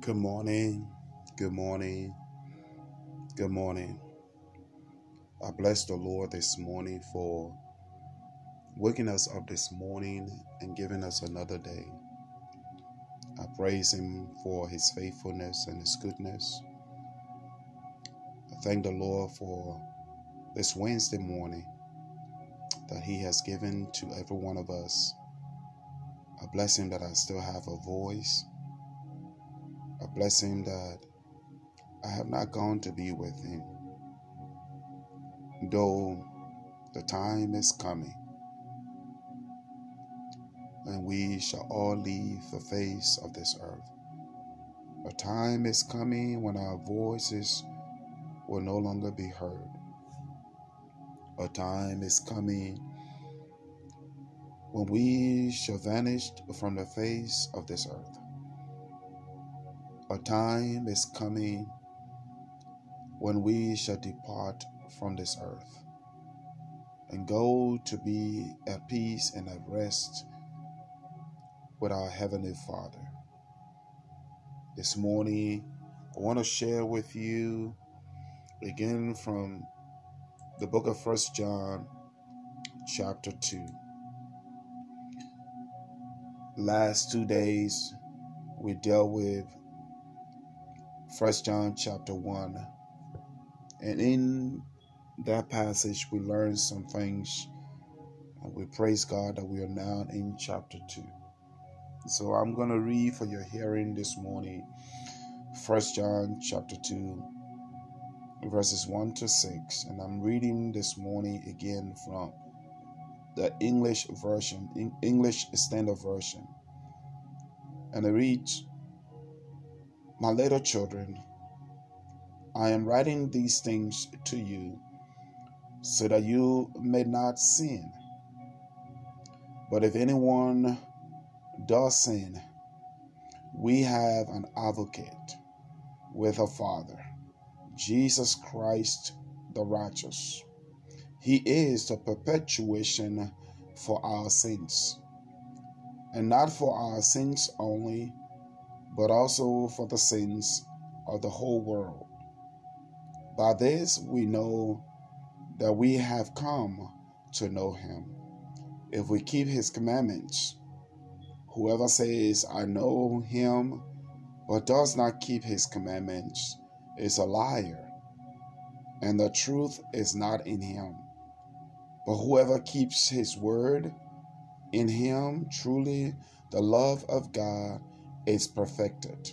Good morning. Good morning. Good morning. I bless the Lord this morning for waking us up this morning and giving us another day. I praise Him for His faithfulness and His goodness. I thank the Lord for this Wednesday morning that He has given to every one of us. A blessing that I still have a voice. I bless Him that I have not gone to be with Him, though the time is coming and we shall all leave the face of this earth. A time is coming when our voices will no longer be heard. A time is coming when we shall vanish from the face of this earth. A time is coming when we shall depart from this earth and go to be at peace and at rest with our Heavenly Father. This morning, I want to share with you again from the book of First John, chapter 2. Last two days, we dealt with First John chapter 1. And in that passage, we learned some things. And we praise God that we are now in chapter 2. So I'm going to read for your hearing this morning First John chapter 2 verses 1 to 6 and I'm reading this morning again from the English version English standard version and it reads My little children I am writing these things to you so that you may not sin but if anyone does sin, we have an advocate with a Father, Jesus Christ the righteous. He is the propitiation for our sins, and not for our sins only, but also for the sins of the whole world. By this we know that we have come to know Him, if we keep His commandments. Whoever says, I know him, but does not keep his commandments, is a liar, and the truth is not in him. But whoever keeps his word, in him truly the love of God is perfected.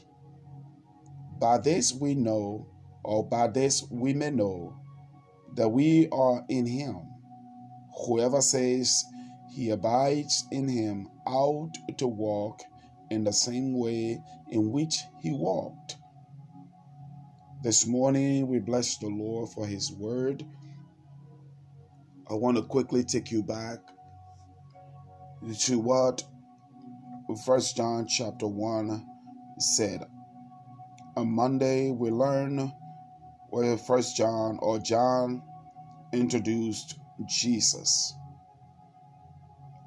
By this we know, or by this we may know, that we are in him. Whoever says he abides in him out to walk in the same way in which he walked. This morning, we bless the Lord for his word. I want to quickly take you back to what First John chapter 1 said. On Monday, we learn where First John or John introduced Jesus.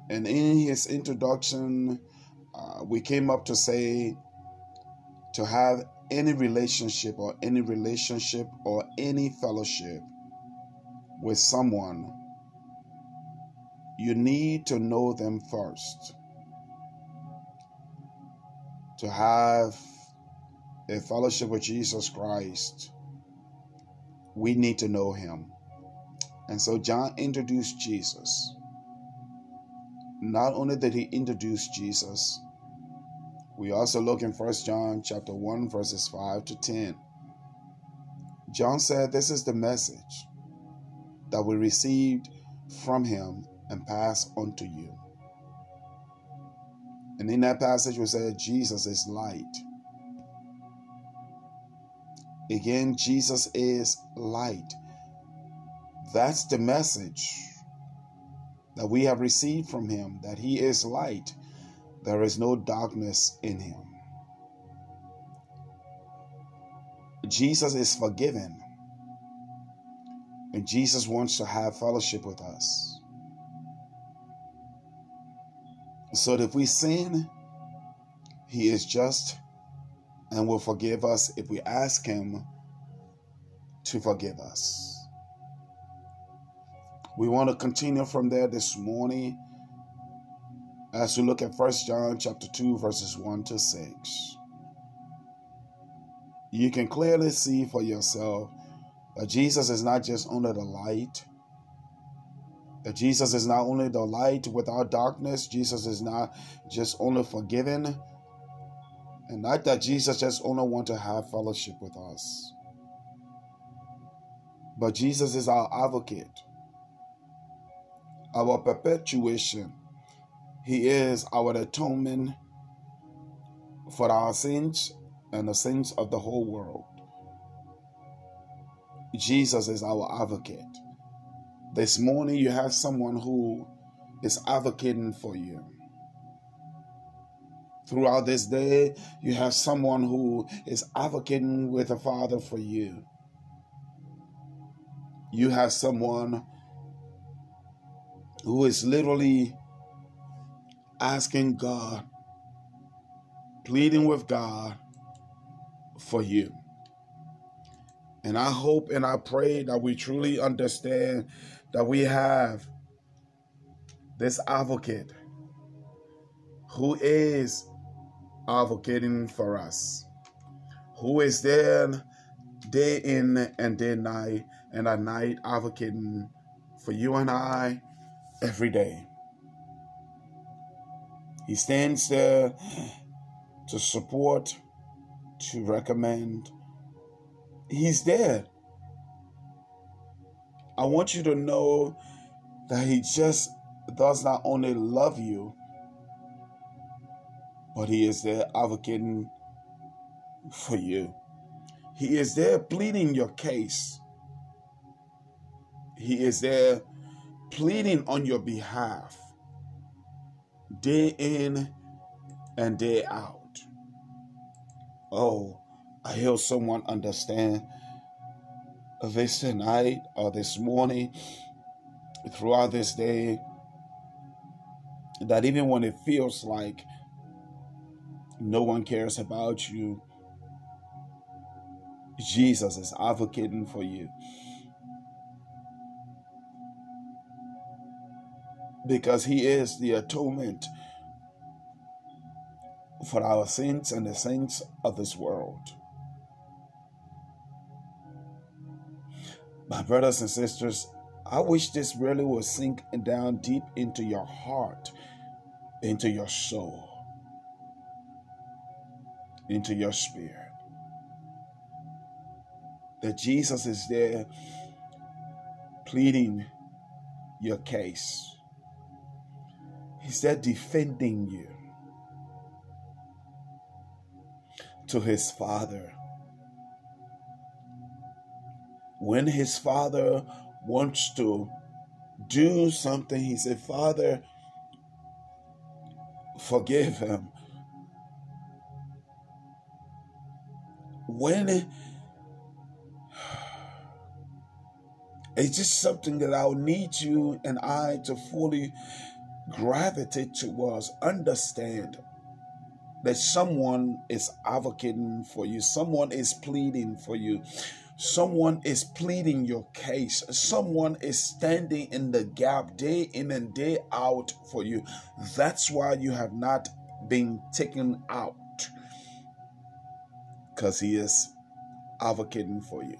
And in his introduction, uh, we came up to say to have any relationship or any relationship or any fellowship with someone, you need to know them first. To have a fellowship with Jesus Christ, we need to know him. And so John introduced Jesus not only did he introduce Jesus, we also look in 1 John chapter 1 verses 5 to 10. John said this is the message that we received from him and pass on to you. And in that passage we said Jesus is light. Again, Jesus is light. That's the message that we have received from him, that he is light, there is no darkness in him. Jesus is forgiven, and Jesus wants to have fellowship with us. So that if we sin, he is just and will forgive us if we ask Him to forgive us. We want to continue from there this morning as we look at First John chapter 2 verses 1 to 6. You can clearly see for yourself that Jesus is not just under the light, that Jesus is not only the light without darkness, Jesus is not just only forgiven, and not that Jesus just only want to have fellowship with us. But Jesus is our advocate, our propitiation. He is our atonement for our sins and the sins of the whole world. Jesus is our advocate. This morning, you have someone who is advocating for you. Throughout this day, you have someone who is advocating with the Father for you. You have someone who is literally asking God, pleading with God for you. And I hope and I pray that we truly understand that we have this advocate who is advocating for us, who is there day in and day night and at night advocating for you and I every day. He stands there to support, to recommend. He's there. I want you to know that He just does not only love you, but He is there advocating for you. He is there pleading your case. He is there pleading on your behalf day in and day out. Oh, I hear someone understand this night or this morning, throughout this day, that even when it feels like no one cares about you, Jesus is advocating for you. because he is the atonement for our sins and the sins of this world. My brothers and sisters, I wish this really would sink down deep into your heart, into your soul, into your spirit. That Jesus is there pleading your case He's there defending you to his father. When his father wants to do something, he said, Father, forgive him. When it, it's just something that I'll need you and I to fully gravitate towards, understand that someone is advocating for you, someone is pleading for you, someone is pleading your case, someone is standing in the gap day in and day out for you. That's why you have not been taken out because he is advocating for you.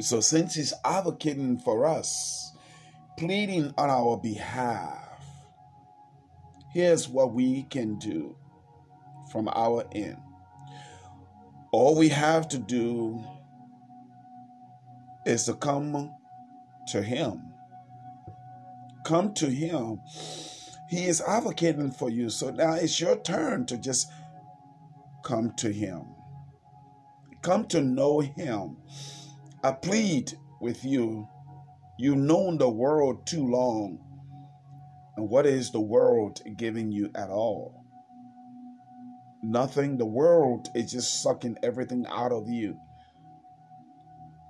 So, since he's advocating for us, pleading on our behalf, here's what we can do from our end. All we have to do is to come to Him. Come to Him. He is advocating for you. So now it's your turn to just come to Him. Come to know Him. I plead with you You've known the world too long. And what is the world giving you at all? Nothing. The world is just sucking everything out of you.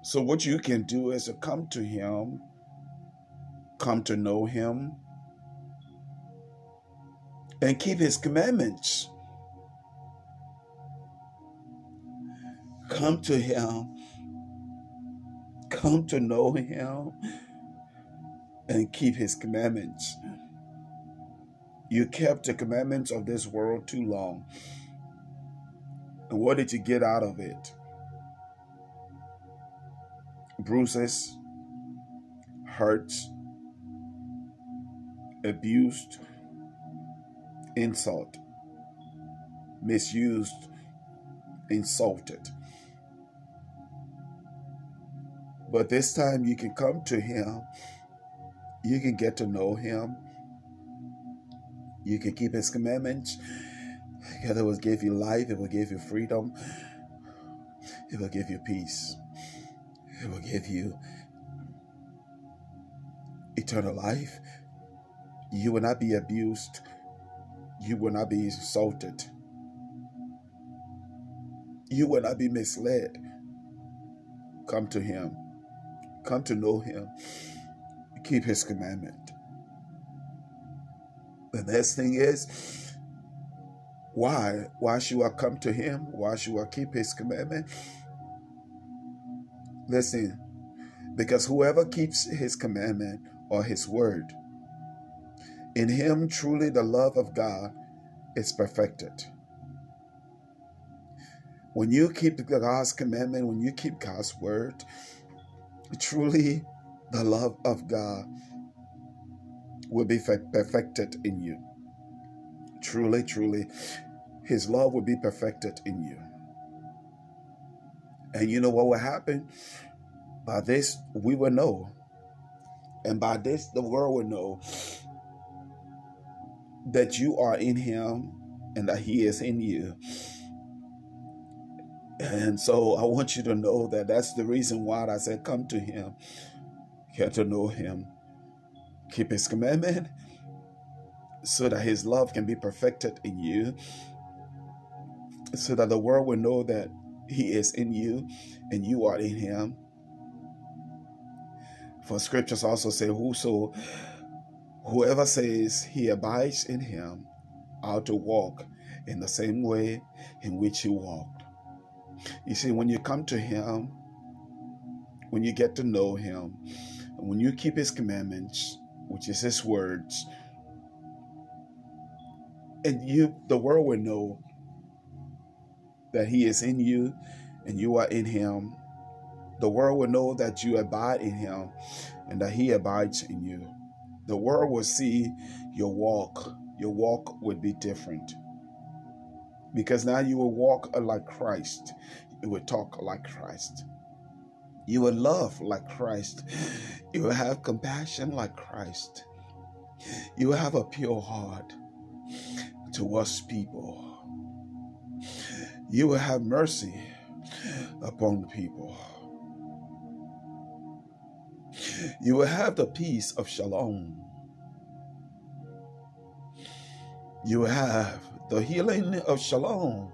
So, what you can do is to come to Him, come to know Him, and keep His commandments. Come to Him. Come to know Him and keep His commandments. You kept the commandments of this world too long. And what did you get out of it? Bruises, hurts, abused, insult, misused, insulted. But this time you can come to Him, you can get to know Him, you can keep His commandments. God, will give you life, it will give you freedom, it will give you peace, it will give you eternal life. You will not be abused, you will not be insulted, you will not be misled. Come to Him, come to know Him, keep His commandment. The next thing is, why? Why should I come to Him? Why should I keep His commandment? Listen, because whoever keeps His commandment or His word, in Him truly the love of God is perfected. When you keep God's commandment, when you keep God's word, truly the love of God will be perfected in you. Truly, truly, His love will be perfected in you. And you know what will happen? By this, we will know. And by this, the world will know that you are in Him and that He is in you. And so I want you to know that that's the reason why I said, Come to Him, get to know Him, keep His commandment, so that His love can be perfected in you, so that the world will know that He is in you and you are in Him. For scriptures also say, Whoso whoever says he abides in him ought to walk in the same way in which he walked. You see, when you come to Him, when you get to know Him, when you keep His commandments, which is His words, and you, the world will know that He is in you and you are in Him. The world will know that you abide in Him and that He abides in you. The world will see your walk. Your walk would be different because now you will walk like Christ. You will talk like Christ. You will love like Christ. You will have compassion like Christ. You will have a pure heart towards people. You will have mercy upon the people. You will have the peace of shalom. You will have the healing of shalom.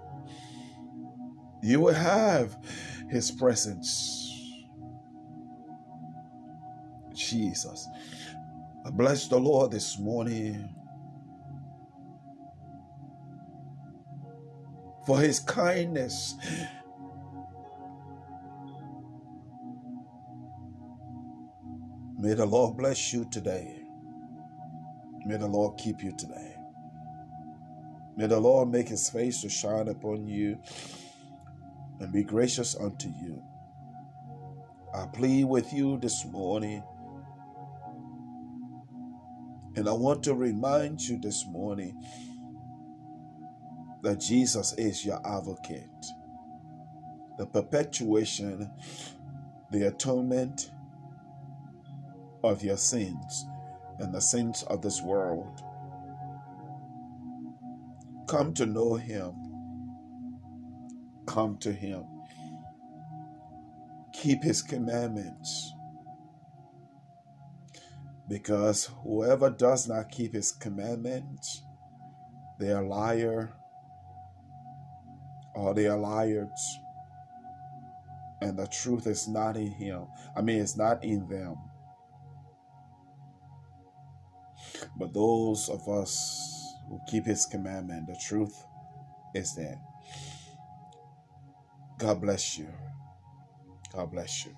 You will have his presence. Jesus. I bless the Lord this morning for his kindness. May the Lord bless you today. May the Lord keep you today. May the Lord make his face to shine upon you and be gracious unto you. I plead with you this morning, and I want to remind you this morning that Jesus is your advocate. The propitiation, the atonement of your sins and the sins of this world come to know Him. Come to Him. Keep His commandments. Because whoever does not keep His commandments, they are liar or they are liars. And the truth is not in Him. I mean, it's not in them. But those of us who keep his commandment. The truth is there God bless you. God bless you.